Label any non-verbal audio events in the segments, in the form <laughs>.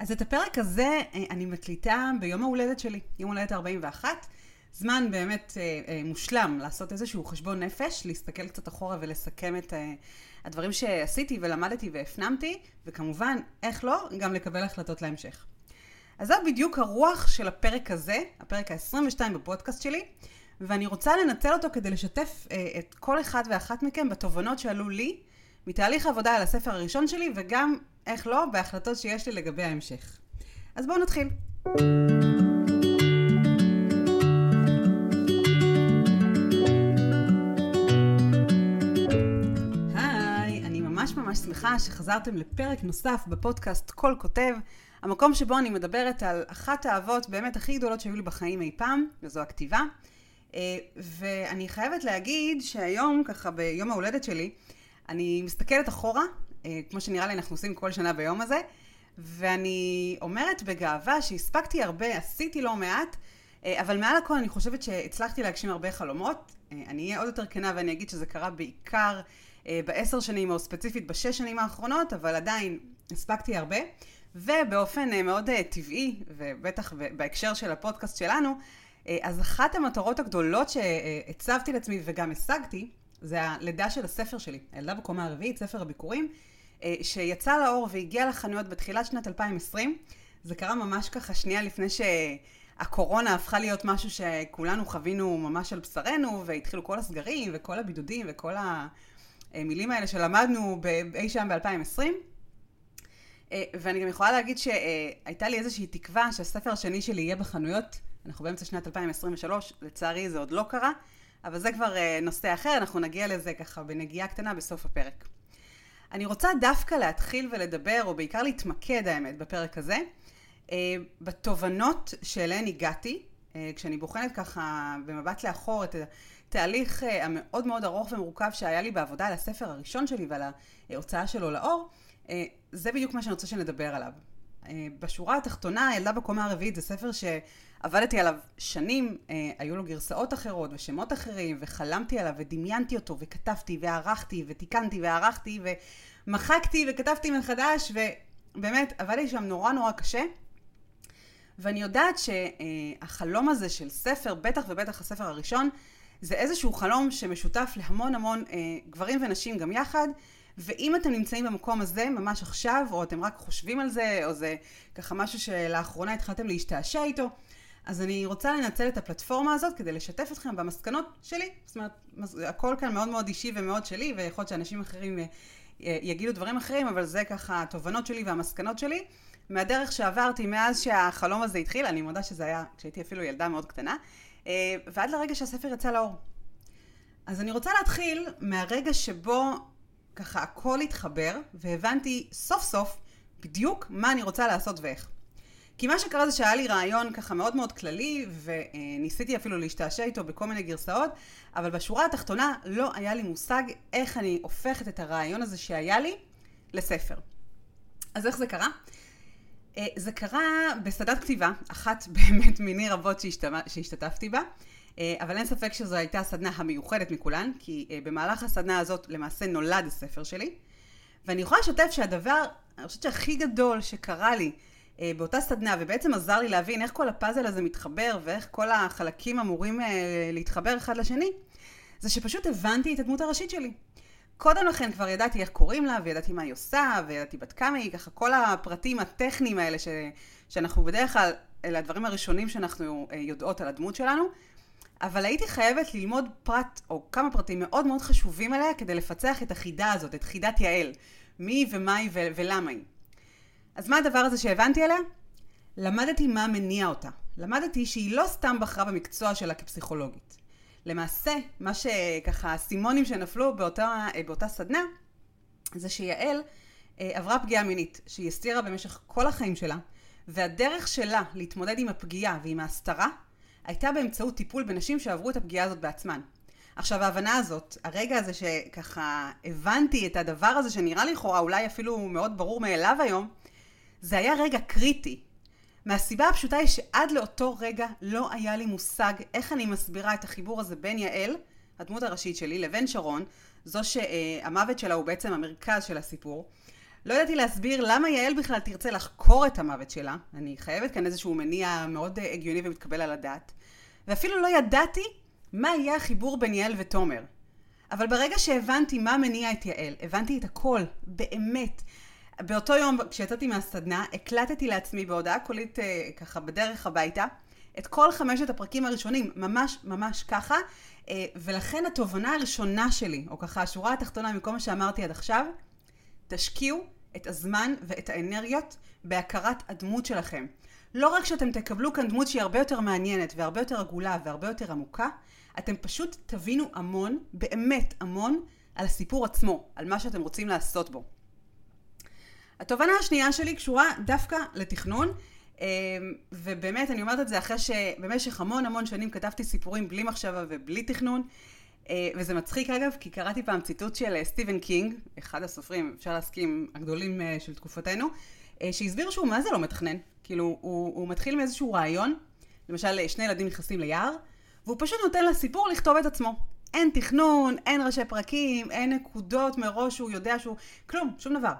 אז את הפרק הזה אה, אני מקליטה ביום ההולדת שלי, יום הולדת 41. זמן באמת אה, אה, מושלם לעשות איזשהו חשבון נפש, להסתכל קצת אחורה ולסכם את אה, הדברים שעשיתי ולמדתי והפנמתי, וכמובן, איך לא, גם לקבל החלטות להמשך. אז זו בדיוק הרוח של הפרק הזה, הפרק ה-22 בפודקאסט שלי, ואני רוצה לנצל אותו כדי לשתף אה, את כל אחד ואחת מכם בתובנות שעלו לי מתהליך העבודה על הספר הראשון שלי, וגם, איך לא, בהחלטות שיש לי לגבי ההמשך. אז בואו נתחיל. היי, אני ממש ממש שמחה שחזרתם לפרק נוסף בפודקאסט כל כותב, המקום שבו אני מדברת על אחת האהבות באמת הכי גדולות שהיו לי בחיים אי פעם, וזו הכתיבה. אה, ואני חייבת להגיד שהיום, ככה ביום ההולדת שלי, אני מסתכלת אחורה, אה, כמו שנראה לי אנחנו עושים כל שנה ביום הזה, ואני אומרת בגאווה שהספקתי הרבה, עשיתי לא מעט, אה, אבל מעל הכל אני חושבת שהצלחתי להגשים הרבה חלומות. אה, אני אהיה עוד יותר כנה ואני אגיד שזה קרה בעיקר בעשר שנים, או ספציפית בשש שנים האחרונות, אבל עדיין הספקתי הרבה. ובאופן מאוד טבעי, ובטח בהקשר של הפודקאסט שלנו, אז אחת המטרות הגדולות שהצבתי לעצמי וגם השגתי, זה הלידה של הספר שלי, הילדה בקומה הרביעית, ספר הביקורים, אה, שיצא לאור והגיע לחנויות בתחילת שנת 2020. זה קרה ממש ככה שנייה לפני שהקורונה הפכה להיות משהו שכולנו חווינו ממש על בשרנו, והתחילו כל הסגרים וכל הבידודים וכל המילים האלה שלמדנו אי שם ב-2020. אה, ואני גם יכולה להגיד שהייתה לי איזושהי תקווה שהספר השני שלי יהיה בחנויות. אנחנו באמצע שנת 2023, לצערי זה עוד לא קרה. אבל זה כבר אה, נושא אחר, אנחנו נגיע לזה ככה בנגיעה קטנה בסוף הפרק. אני רוצה דווקא להתחיל ולדבר, או בעיקר להתמקד האמת, בפרק הזה, אה, בתובנות שאליהן הגעתי, אה, כשאני בוחנת ככה במבט לאחור את התהליך המאוד מאוד ארוך ומורכב שהיה לי בעבודה על הספר הראשון שלי ועל ההוצאה שלו לאור, זה בדיוק מה שאני רוצה שנדבר עליו. בשורה התחתונה, ילדה בקומה הרביעית זה ספר ש... עבדתי עליו שנים, אה, היו לו גרסאות אחרות ושמות אחרים, וחלמתי עליו ודמיינתי אותו, וכתבתי וערכתי ותיקנתי וערכתי ומחקתי וכתבתי מחדש, ובאמת עבדתי שם נורא נורא קשה. ואני יודעת שהחלום הזה של ספר, בטח ובטח הספר הראשון, זה איזשהו חלום שמשותף להמון המון אה, גברים ונשים גם יחד, ואם אתם נמצאים במקום הזה ממש עכשיו, או אתם רק חושבים על זה, או זה ככה משהו שלאחרונה התחלתם להשתעשע איתו, אז אני רוצה לנצל את הפלטפורמה הזאת כדי לשתף אתכם במסקנות שלי. זאת אומרת, הכל כאן מאוד מאוד אישי ומאוד שלי, ויכול להיות שאנשים אחרים אה, יגידו דברים אחרים, אבל זה ככה התובנות שלי והמסקנות שלי. מהדרך שעברתי מאז שהחלום הזה התחיל, אני מודה שזה היה כשהייתי אפילו ילדה מאוד קטנה, אה, ועד לרגע שהספר יצא לאור. אז אני רוצה להתחיל מהרגע שבו ככה הכל התחבר, והבנתי סוף סוף בדיוק מה אני רוצה לעשות ואיך. כי מה שקרה זה שהיה לי רעיון ככה מאוד מאוד כללי, וניסיתי אפילו להשתעשע איתו בכל מיני גרסאות, אבל בשורה התחתונה לא היה לי מושג איך אני הופכת את הרעיון הזה שהיה לי לספר. אז איך זה קרה? אה, זה קרה בסדת כתיבה, אחת <laughs> באמת מיני רבות שהשתתפתי בה, אבל אין ספק שזו הייתה הסדנה המיוחדת מכולן, כי אה, במהלך הסדנה הזאת למעשה נולד הספר שלי, ואני יכולה לשתף שהדבר, אני חושבת שהכי גדול שקרה לי אה, באותה סדנה, ובעצם עזר לי להבין איך כל הפאזל הזה מתחבר ואיך כל החלקים אמורים אה, להתחבר אחד לשני, זה שפשוט הבנתי את הדמות הראשית שלי. קודם לכן כבר ידעתי איך קוראים לה, וידעתי מה היא עושה, וידעתי בת כמה היא, ככה כל הפרטים הטכניים האלה ש, שאנחנו בדרך כלל, אלה הדברים הראשונים שאנחנו אה, יודעות על הדמות שלנו, אבל הייתי חייבת ללמוד פרט, או כמה פרטים מאוד מאוד חשובים עליה, כדי לפצח את החידה הזאת, את חידת יעל. מי ומה היא ולמה היא. אז מה הדבר הזה שהבנתי עליה? למדתי מה מניע אותה. למדתי שהיא לא סתם בחרה במקצוע שלה כפסיכולוגית. למעשה, מה שככה, הסימונים שנפלו באותה, באותה סדנה, זה שיעל אה, עברה פגיעה מינית, שהיא הסתירה במשך כל החיים שלה, והדרך שלה להתמודד עם הפגיעה ועם ההסתרה, הייתה באמצעות טיפול בנשים שעברו את הפגיעה הזאת בעצמן. עכשיו ההבנה הזאת, הרגע הזה שככה הבנתי את הדבר הזה שנראה לכאורה אולי אפילו מאוד ברור מאליו היום, זה היה רגע קריטי. מהסיבה הפשוטה היא שעד לאותו רגע לא היה לי מושג איך אני מסבירה את החיבור הזה בין יעל, הדמות הראשית שלי, לבין שרון, זו שהמוות שלה הוא בעצם המרכז של הסיפור. לא ידעתי להסביר למה יעל בכלל תרצה לחקור את המוות שלה. אני חייבת כאן איזשהו מניע מאוד הגיוני ומתקבל על הדעת. ואפילו לא ידעתי מה יהיה החיבור בין יעל ותומר. אבל ברגע שהבנתי מה מניע את יעל, הבנתי את הכל, באמת. באותו יום, כשיצאתי מהסדנה, הקלטתי לעצמי בהודעה קולית אה, ככה בדרך הביתה, את כל חמשת הפרקים הראשונים, ממש ממש ככה, אה, ולכן התובנה הראשונה שלי, או ככה השורה התחתונה מכל מה שאמרתי עד עכשיו, תשקיעו את הזמן ואת האנרגיות בהכרת הדמות שלכם. לא רק שאתם תקבלו כאן דמות שהיא הרבה יותר מעניינת והרבה יותר עגולה והרבה יותר עמוקה, אתם פשוט תבינו המון, באמת המון, על הסיפור עצמו, על מה שאתם רוצים לעשות בו. התובנה השנייה שלי קשורה דווקא לתכנון, אמ, ובאמת אני אומרת את זה אחרי שבמשך המון המון שנים כתבתי סיפורים בלי מחשבה ובלי תכנון, אה, וזה מצחיק אגב, כי קראתי פעם ציטוט של אה, סטיבן קינג, אחד הסופרים, אפשר להסכים, הגדולים אה, של תקופתנו, שהסביר שהוא מה זה לא מתכנן. כאילו, הוא, הוא מתחיל מאיזשהו רעיון, למשל שני ילדים נכנסים ליער, והוא פשוט נותן לסיפור לכתוב את עצמו. אין תכנון, אין ראשי פרקים, אין נקודות מראש שהוא יודע שהוא... כלום, שום דבר.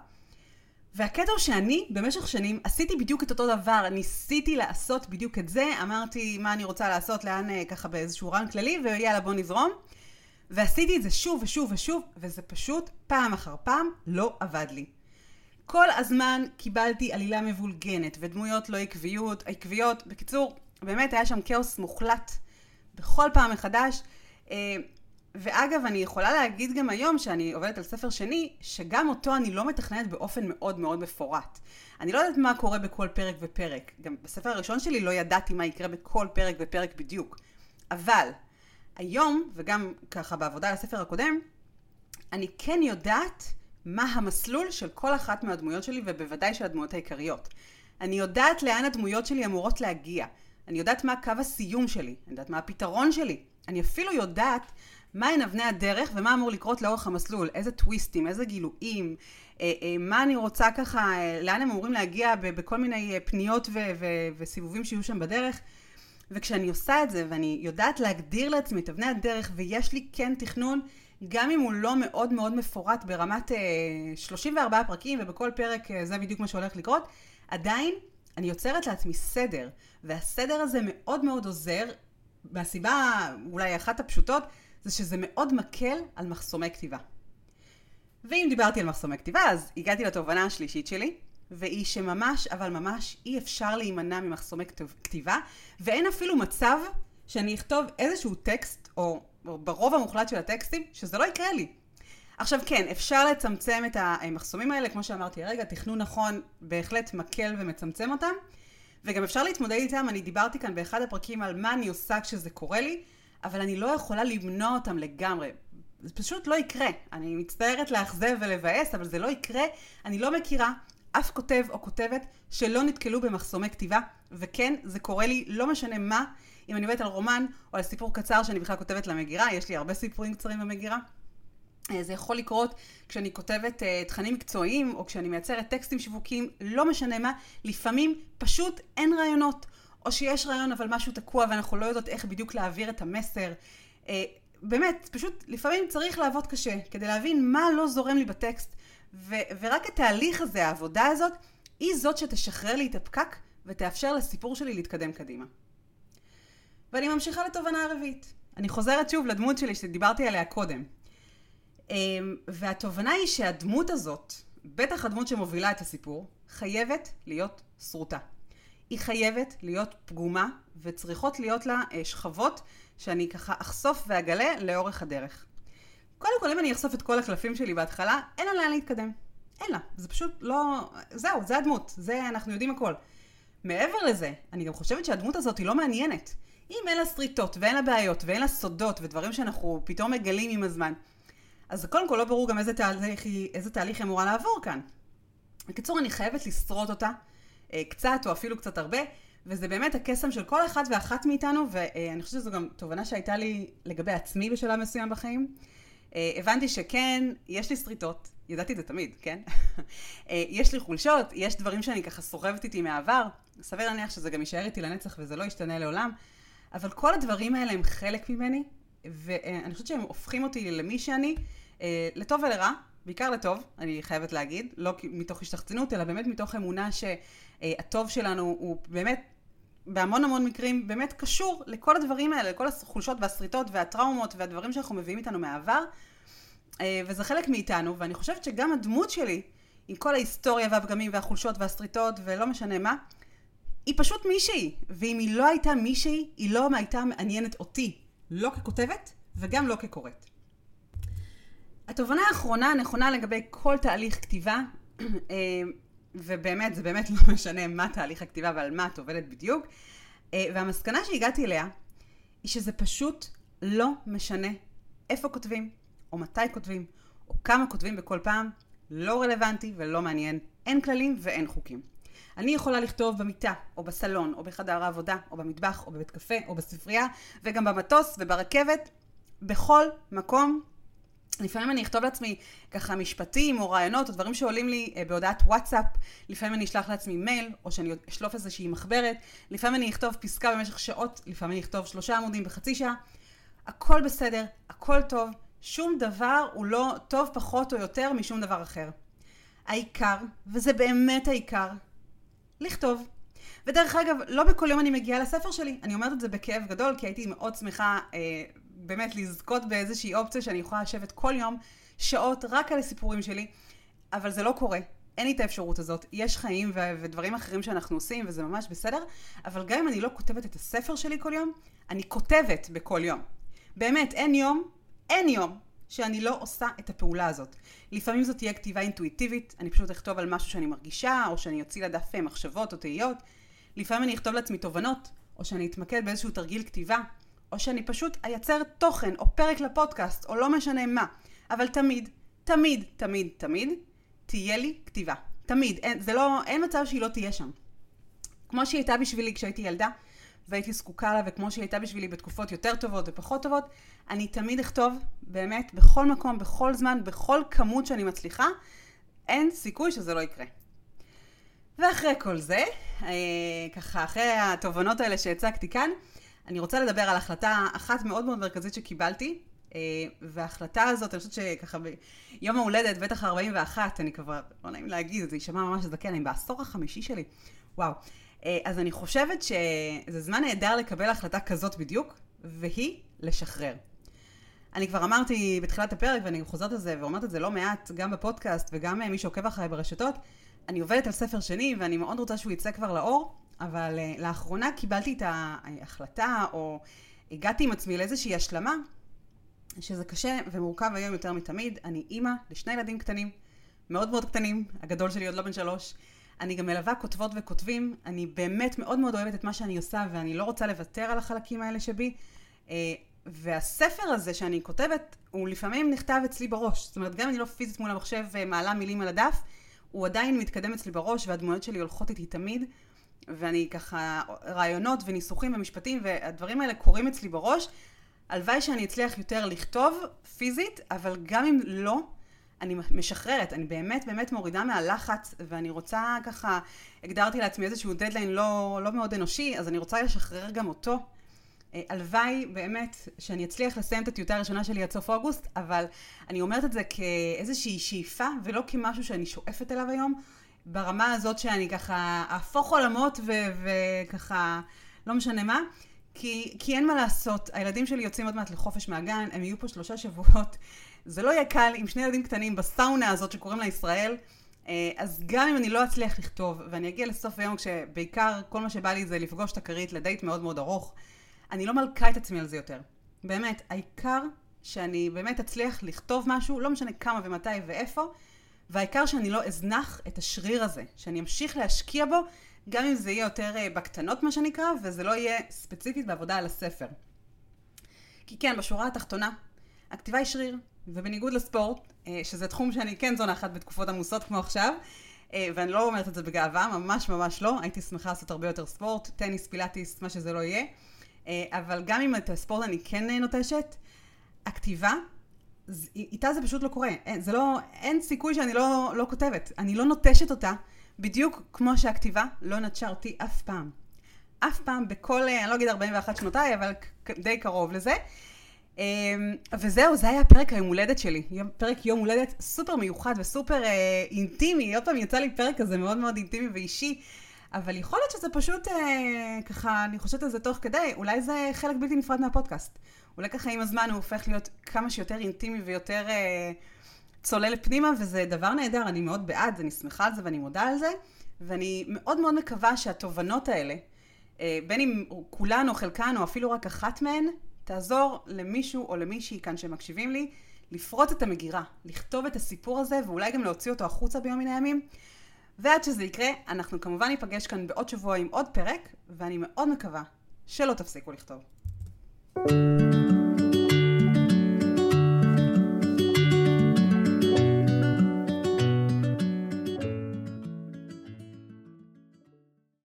והקטע הוא שאני במשך שנים עשיתי בדיוק את אותו דבר, ניסיתי לעשות בדיוק את זה, אמרתי מה אני רוצה לעשות, לאן ככה באיזשהו רן כללי, ויאללה בוא נזרום. ועשיתי את זה שוב ושוב ושוב, וזה פשוט פעם אחר פעם לא עבד לי. כל הזמן קיבלתי עלילה מבולגנת ודמויות לא עקביות, עקביות. בקיצור, באמת היה שם כאוס מוחלט בכל פעם מחדש. אה, ואגב, אני יכולה להגיד גם היום שאני עובדת על ספר שני, שגם אותו אני לא מתכננת באופן מאוד מאוד מפורט. אני לא יודעת מה קורה בכל פרק ופרק. גם בספר הראשון שלי לא ידעתי מה יקרה בכל פרק ופרק בדיוק. אבל היום, וגם ככה בעבודה על הספר הקודם, אני כן יודעת מה המסלול של כל אחת מהדמויות שלי, ובוודאי של הדמויות העיקריות. אני יודעת לאן הדמויות שלי אמורות להגיע. אני יודעת מה קו הסיום שלי, אני יודעת מה הפתרון שלי. אני אפילו יודעת מהן אבני הדרך ומה אמור לקרות לאורך המסלול, איזה טוויסטים, איזה גילויים, אה, אה, מה אני רוצה ככה, אה, לאן הם אמורים להגיע בכל מיני פניות וסיבובים שיהיו שם בדרך. וכשאני עושה את זה ואני יודעת להגדיר לעצמי את אבני הדרך ויש לי כן תכנון, גם אם הוא לא מאוד מאוד מפורט ברמת אה, 34 פרקים ובכל פרק אה, זה בדיוק מה שהולך לקרות, עדיין אני יוצרת לעצמי סדר, והסדר הזה מאוד מאוד עוזר, והסיבה אולי אחת הפשוטות, זה שזה מאוד מקל על מחסומי כתיבה. ואם דיברתי על מחסומי כתיבה, אז הגעתי לתובנה השלישית שלי, והיא שממש, אבל ממש, אי אפשר להימנע ממחסומי כתיבה, ואין אפילו מצב שאני אכתוב איזשהו טקסט, או, או ברוב המוחלט של הטקסטים, שזה לא יקרה לי. עכשיו כן, אפשר לצמצם את המחסומים האלה, כמו שאמרתי הרגע, תכנון נכון בהחלט מקל ומצמצם אותם, וגם אפשר להתמודד איתם, אני דיברתי כאן באחד הפרקים על מה אני עושה כשזה קורה לי, אבל אני לא יכולה למנוע אותם לגמרי. זה פשוט לא יקרה. אני מצטערת לאכזב ולבאס, אבל זה לא יקרה. אני לא מכירה אף כותב או כותבת שלא נתקלו במחסומי כתיבה, וכן, זה קורה לי לא משנה מה, אם אני עובדת על רומן או על סיפור קצר שאני בכלל כותבת למגירה, יש לי הרבה סיפורים קצרים במגירה. אה, זה יכול לקרות כשאני כותבת uh, תכנים מקצועיים, או כשאני מייצרת טקסטים שיווקיים, לא משנה מה, לפעמים פשוט אין רעיונות. או שיש רעיון אבל משהו תקוע ואנחנו לא יודעות איך בדיוק להעביר את המסר. Uh, באמת, פשוט לפעמים צריך לעבוד קשה כדי להבין מה לא זורם לי בטקסט, ו- ורק התהליך הזה, העבודה הזאת, היא זאת שתשחרר לי את הפקק ותאפשר לסיפור שלי להתקדם קדימה. ואני ממשיכה לתובנה הרביעית. אני חוזרת שוב לדמות שלי שדיברתי עליה קודם. אמ, והתובנה היא שהדמות הזאת, בטח הדמות שמובילה את הסיפור, חייבת להיות שרוטה. היא חייבת להיות פגומה, וצריכות להיות לה אה, שכבות שאני ככה אחשוף ואגלה לאורך הדרך. קודם כל, אם אני אחשוף את כל הקלפים שלי בהתחלה, אין לה לאן להתקדם. אין לה. זה פשוט לא... זהו, זה הדמות. זה, אנחנו יודעים הכל. מעבר לזה, אני גם חושבת שהדמות הזאת היא לא מעניינת. אם אין לה שריטות, ואין לה בעיות, ואין לה סודות, ודברים שאנחנו פתאום מגלים עם הזמן, אז קודם כל לא ברור גם איזה תהליך, איזה תהליך היא אמורה לעבור כאן. בקיצור, אני חייבת לשרוט אותה, אה, קצת או אפילו קצת הרבה, וזה באמת הקסם של כל אחד ואחת מאיתנו, ואני חושבת שזו גם תובנה שהייתה לי לגבי עצמי בשלב מסוים בחיים. אה, הבנתי שכן, יש לי שריטות, ידעתי את זה תמיד, כן? אה, יש לי חולשות, יש דברים שאני ככה סוחבת איתי מהעבר, סביר להניח שזה גם יישאר איתי לנצח וזה לא ישתנה לעולם, אבל כל הדברים האלה הם חלק ממני, ואני חושבת שהם הופכים אותי למי שאני, לטוב ולרע, בעיקר לטוב, אני חייבת להגיד, לא מתוך השתחצנות, אלא באמת מתוך אמונה שהטוב שלנו הוא באמת, בהמון המון מקרים, באמת קשור לכל הדברים האלה, לכל החולשות והשריטות והטראומות והדברים שאנחנו מביאים איתנו מהעבר, אה, וזה חלק מאיתנו, ואני חושבת שגם הדמות שלי, עם כל ההיסטוריה והפגמים והחולשות והשריטות ולא משנה מה, היא פשוט מישהי, ואם היא לא הייתה מישהי, היא לא הייתה מעניינת אותי, לא ככותבת וגם לא כקוראת. התובנה האחרונה הנכונה לגבי כל תהליך כתיבה, <clears throat> אה, ובאמת, זה באמת <laughs> לא משנה מה תהליך הכתיבה ועל מה את עובדת בדיוק, אה, והמסקנה שהגעתי אליה, היא שזה פשוט לא משנה איפה כותבים, או מתי כותבים, או כמה כותבים בכל פעם, לא רלוונטי ולא מעניין. אין כללים ואין חוקים. אני יכולה לכתוב במיטה, או בסלון, או בחדר העבודה, או במטבח, או בבית קפה, או בספרייה, וגם במטוס וברכבת, בכל מקום. לפעמים אני אכתוב לעצמי ככה משפטים או רעיונות או דברים שעולים לי אה, בהודעת וואטסאפ, לפעמים אני אשלח לעצמי מייל או שאני אשלוף איזושהי מחברת, לפעמים אני אכתוב פסקה במשך שעות, לפעמים אני אכתוב שלושה עמודים בחצי שעה, הכל בסדר, הכל טוב, שום דבר הוא לא טוב פחות או יותר משום דבר אחר. העיקר, וזה באמת העיקר, לכתוב. ודרך אגב, לא בכל יום אני מגיעה לספר שלי, אני אומרת את זה בכאב גדול, כי הייתי מאוד שמחה אה, באמת לזכות באיזושהי אופציה שאני יכולה לשבת כל יום שעות רק על הסיפורים שלי, אבל זה לא קורה. אין לי את האפשרות הזאת. יש חיים ו- ודברים אחרים שאנחנו עושים, וזה ממש בסדר, אבל גם אם אני לא כותבת את הספר שלי כל יום, אני כותבת בכל יום. באמת, אין יום, אין יום, שאני לא עושה את הפעולה הזאת. לפעמים זאת תהיה כתיבה אינטואיטיבית, אני פשוט אכתוב על משהו שאני מרגישה, או שאני אוציא לדף מחשבות או תהיות. לפעמים אני אכתוב לעצמי תובנות, או שאני אתמקד באיזשהו תרגיל כתיבה, או שאני פשוט אייצר תוכן, או פרק לפודקאסט, או לא משנה מה. אבל תמיד, תמיד, תמיד, תמיד, תהיה לי כתיבה. תמיד. אין, זה לא, אין מצב שהיא לא תהיה שם. כמו שהיא הייתה בשבילי כשהייתי ילדה, והייתי זקוקה לה, וכמו שהיא הייתה בשבילי בתקופות יותר טובות ופחות טובות, אני תמיד אכתוב, באמת, בכל מקום, בכל זמן, בכל כמות שאני מצליחה, אין סיכוי שזה לא יקרה. ואחרי כל זה, אה, ככה, אחרי התובנות האלה שהצגתי כאן, אני רוצה לדבר על החלטה אחת מאוד מאוד מרכזית שקיבלתי, אה, וההחלטה הזאת, אני חושבת שככה ביום ההולדת, בטח 41, אני כבר, לא נעים להגיד, זה יישמע ממש זקן, אני בעשור החמישי שלי, וואו. אה, אז אני חושבת שזה זמן נהדר לקבל החלטה כזאת בדיוק, והיא לשחרר. אני כבר אמרתי בתחילת הפרק, ואני חוזרת על זה ואומרת את זה לא מעט, גם בפודקאסט וגם מי שעוקב אחריי ברשתות, אני עובדת על ספר שני ואני מאוד רוצה שהוא יצא כבר לאור, אבל uh, לאחרונה קיבלתי את ההחלטה, או הגעתי עם עצמי לאיזושהי השלמה, שזה קשה ומורכב היום יותר מתמיד. אני אימא לשני ילדים קטנים, מאוד מאוד קטנים, הגדול שלי עוד לא בן שלוש. אני גם מלווה כותבות וכותבים, אני באמת מאוד מאוד אוהבת את מה שאני עושה, ואני לא רוצה לוותר על החלקים האלה שבי. Uh, והספר הזה שאני כותבת, הוא לפעמים נכתב אצלי בראש. זאת אומרת, גם אם אני לא פיזית מול המחשב ומעלה מילים על הדף, הוא עדיין מתקדם אצלי בראש, והדמויות שלי הולכות איתי תמיד. ואני ככה, רעיונות וניסוחים ומשפטים, והדברים האלה קורים אצלי בראש. הלוואי שאני אצליח יותר לכתוב פיזית, אבל גם אם לא, אני משחררת, אני באמת באמת מורידה מהלחץ, ואני רוצה ככה, הגדרתי לעצמי איזשהו דדליין לא, לא מאוד אנושי, אז אני רוצה לשחרר גם אותו. אה, הלוואי באמת שאני אצליח לסיים את הטיוטה הראשונה שלי עד סוף אוגוסט, אבל אני אומרת את זה כאיזושהי שאיפה, ולא כמשהו שאני שואפת אליו היום, ברמה הזאת שאני ככה אהפוך עולמות וככה, לא משנה מה. כי, כי אין מה לעשות, הילדים שלי יוצאים עוד מעט לחופש מהגן, הם יהיו פה שלושה שבועות. <laughs> זה לא יהיה קל עם שני ילדים קטנים בסאונה הזאת שקוראים לה ישראל. אה, אז גם אם אני לא אצליח לכתוב, ואני אגיע לסוף היום כשבעיקר כל מה שבא לי זה לפגוש את הכרית לדייט מאוד מאוד ארוך, אני לא מלכה את עצמי על זה יותר. באמת, העיקר שאני באמת אצליח לכתוב משהו, לא משנה כמה ומתי ואיפה, והעיקר שאני לא אזנח את השריר הזה, שאני אמשיך להשקיע בו, גם אם זה יהיה יותר אה, בקטנות מה שנקרא, וזה לא יהיה ספציפית בעבודה על הספר. כי כן, בשורה התחתונה, הכתיבה היא שריר, ובניגוד לספורט, אה, שזה תחום שאני כן זונחת בתקופות עמוסות כמו עכשיו, אה, ואני לא אומרת את זה בגאווה, ממש ממש לא, הייתי שמחה לעשות הרבה יותר ספורט, טניס, פילאטיס, מה שזה לא יהיה. אבל גם אם את הספורט אני כן נוטשת, הכתיבה, איתה זה פשוט לא קורה. אין, זה לא, אין סיכוי שאני לא, לא כותבת. אני לא נוטשת אותה, בדיוק כמו שהכתיבה לא נטשה אותי אף פעם. אף פעם בכל, אה, אני לא אגיד 41 שנותיי, אבל די קרוב לזה. וזהו, זה היה פרק היום הולדת שלי. פרק יום הולדת סופר מיוחד וסופר אה, אינטימי. עוד פעם יצא לי פרק כזה מאוד מאוד אינטימי ואישי. אבל יכול להיות שזה פשוט, אה, ככה, אני חושבת על זה תוך כדי, אולי זה חלק בלתי נפרד מהפודקאסט. אולי ככה עם הזמן הוא הופך להיות כמה שיותר אינטימי ויותר אה, צולל פנימה, וזה דבר נהדר, אני מאוד בעד, אני שמחה על זה ואני מודה על זה, ואני מאוד מאוד מקווה שהתובנות האלה, אה, בין אם כולן או חלקן או אפילו רק אחת מהן, תעזור למישהו או למישהי כאן שמקשיבים לי, לפרוט את המגירה, לכתוב את הסיפור הזה ואולי גם להוציא אותו החוצה ביום מן הימים. ועד שזה יקרה, אנחנו כמובן ניפגש כאן בעוד שבוע עם עוד פרק, ואני מאוד מקווה שלא תפסיקו לכתוב. thank you